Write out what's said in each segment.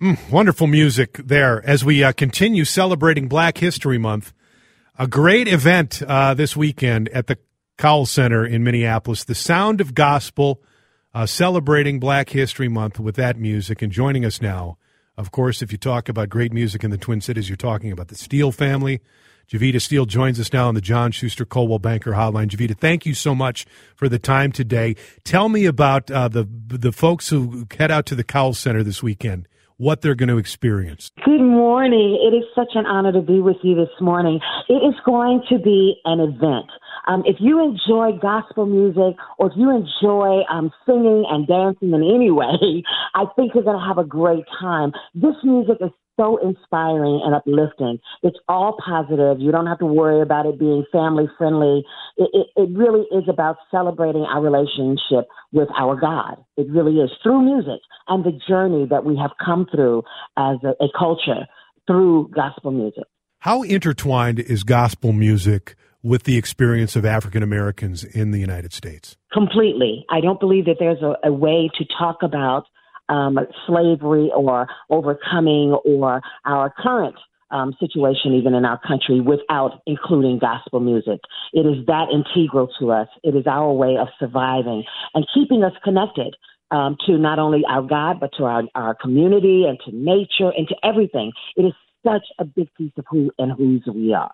Mm, wonderful music there as we uh, continue celebrating Black History Month. A great event uh, this weekend at the Cowles Center in Minneapolis. The Sound of Gospel uh, celebrating Black History Month with that music. And joining us now, of course, if you talk about great music in the Twin Cities, you're talking about the Steele family. Jevetta Steele joins us now on the John Schuster Coldwell Banker Hotline. Jevetta, thank you so much for the time today. Tell me about uh, the the folks who head out to the Cowles Center this weekend what they're going to experience. Good morning. It is such an honor to be with you this morning. It is going to be an event. Um, if you enjoy gospel music or if you enjoy um, singing and dancing in any way, I think you're going to have a great time. This music is so inspiring and uplifting. It's all positive. You don't have to worry about it being family friendly. It, it, it really is about celebrating our relationship with our God. It really is through music and the journey that we have come through as a, a culture through gospel music. How intertwined is gospel music with the experience of African Americans in the United States? Completely. I don't believe that there's a, a way to talk about um, slavery or overcoming or our current um, situation, even in our country, without including gospel music. It is that integral to us. It is our way of surviving and keeping us connected um, to not only our God, but to our, our community and to nature and to everything. It is such a big piece of who and whose we are.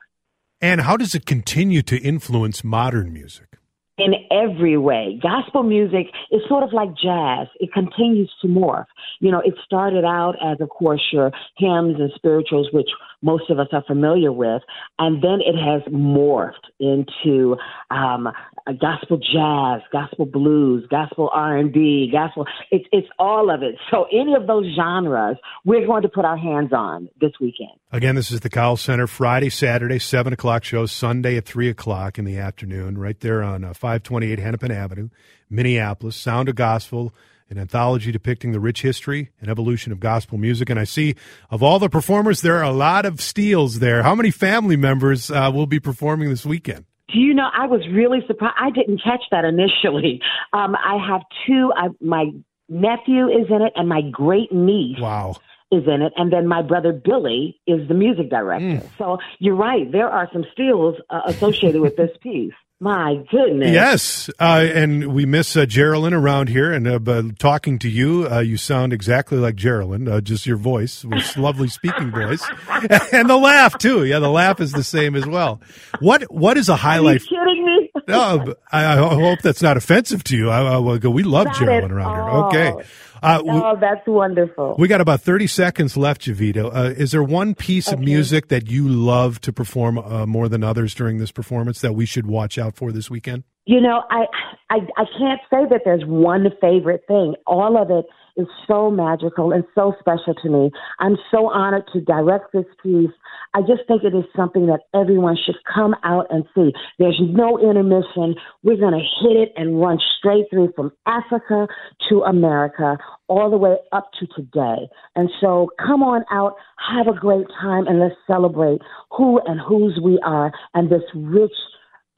And how does it continue to influence modern music? In every way. Gospel music is sort of like jazz. It continues to morph. You know, it started out as, of course, your hymns and spirituals, which most of us are familiar with, and then it has morphed into um, gospel jazz, gospel blues, gospel R and B, gospel. It's it's all of it. So any of those genres, we're going to put our hands on this weekend. Again, this is the Cowles Center. Friday, Saturday, seven o'clock shows. Sunday at three o'clock in the afternoon, right there on uh, five twenty eight Hennepin Avenue, Minneapolis. Sound of Gospel an anthology depicting the rich history and evolution of gospel music. And I see of all the performers, there are a lot of Steeles there. How many family members uh, will be performing this weekend? Do you know, I was really surprised. I didn't catch that initially. Um, I have two, I, my nephew is in it and my great niece. Wow is in it, and then my brother Billy is the music director. Mm. So you're right, there are some Steeles uh, associated with this piece. My goodness. Yes, uh, and we miss uh, Geraldine around here. And uh, talking to you, uh, you sound exactly like Geraldine. Uh, just your voice, with lovely speaking voice, and the laugh too. Yeah, the laugh is the same as well. What What is a highlight? Are you kidding me? no, I, I, hope that's not offensive to you. I, I, we love not Geraldine around here. Okay. Uh, oh, that's wonderful. We got about 30 seconds left, Jevetta. Uh, is there one piece okay. of music that you love to perform uh, more than others during this performance that we should watch out for this weekend? You know, I, I I can't say that there's one favorite thing. All of it is so magical and so special to me. I'm so honored to direct this piece. I just think it is something that everyone should come out and see. There's no intermission. We're going to hit it and run straight through from Africa to America, all the way up to today. And so come on out, have a great time, and let's celebrate who and whose we are and this rich,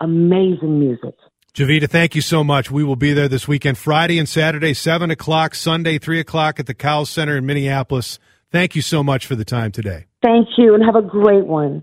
amazing music. Jevetta, thank you so much. We will be there this weekend, Friday and Saturday, 7 o'clock, Sunday, 3 o'clock at the Cowles Center in Minneapolis. Thank you so much for the time today. Thank you, and have a great one.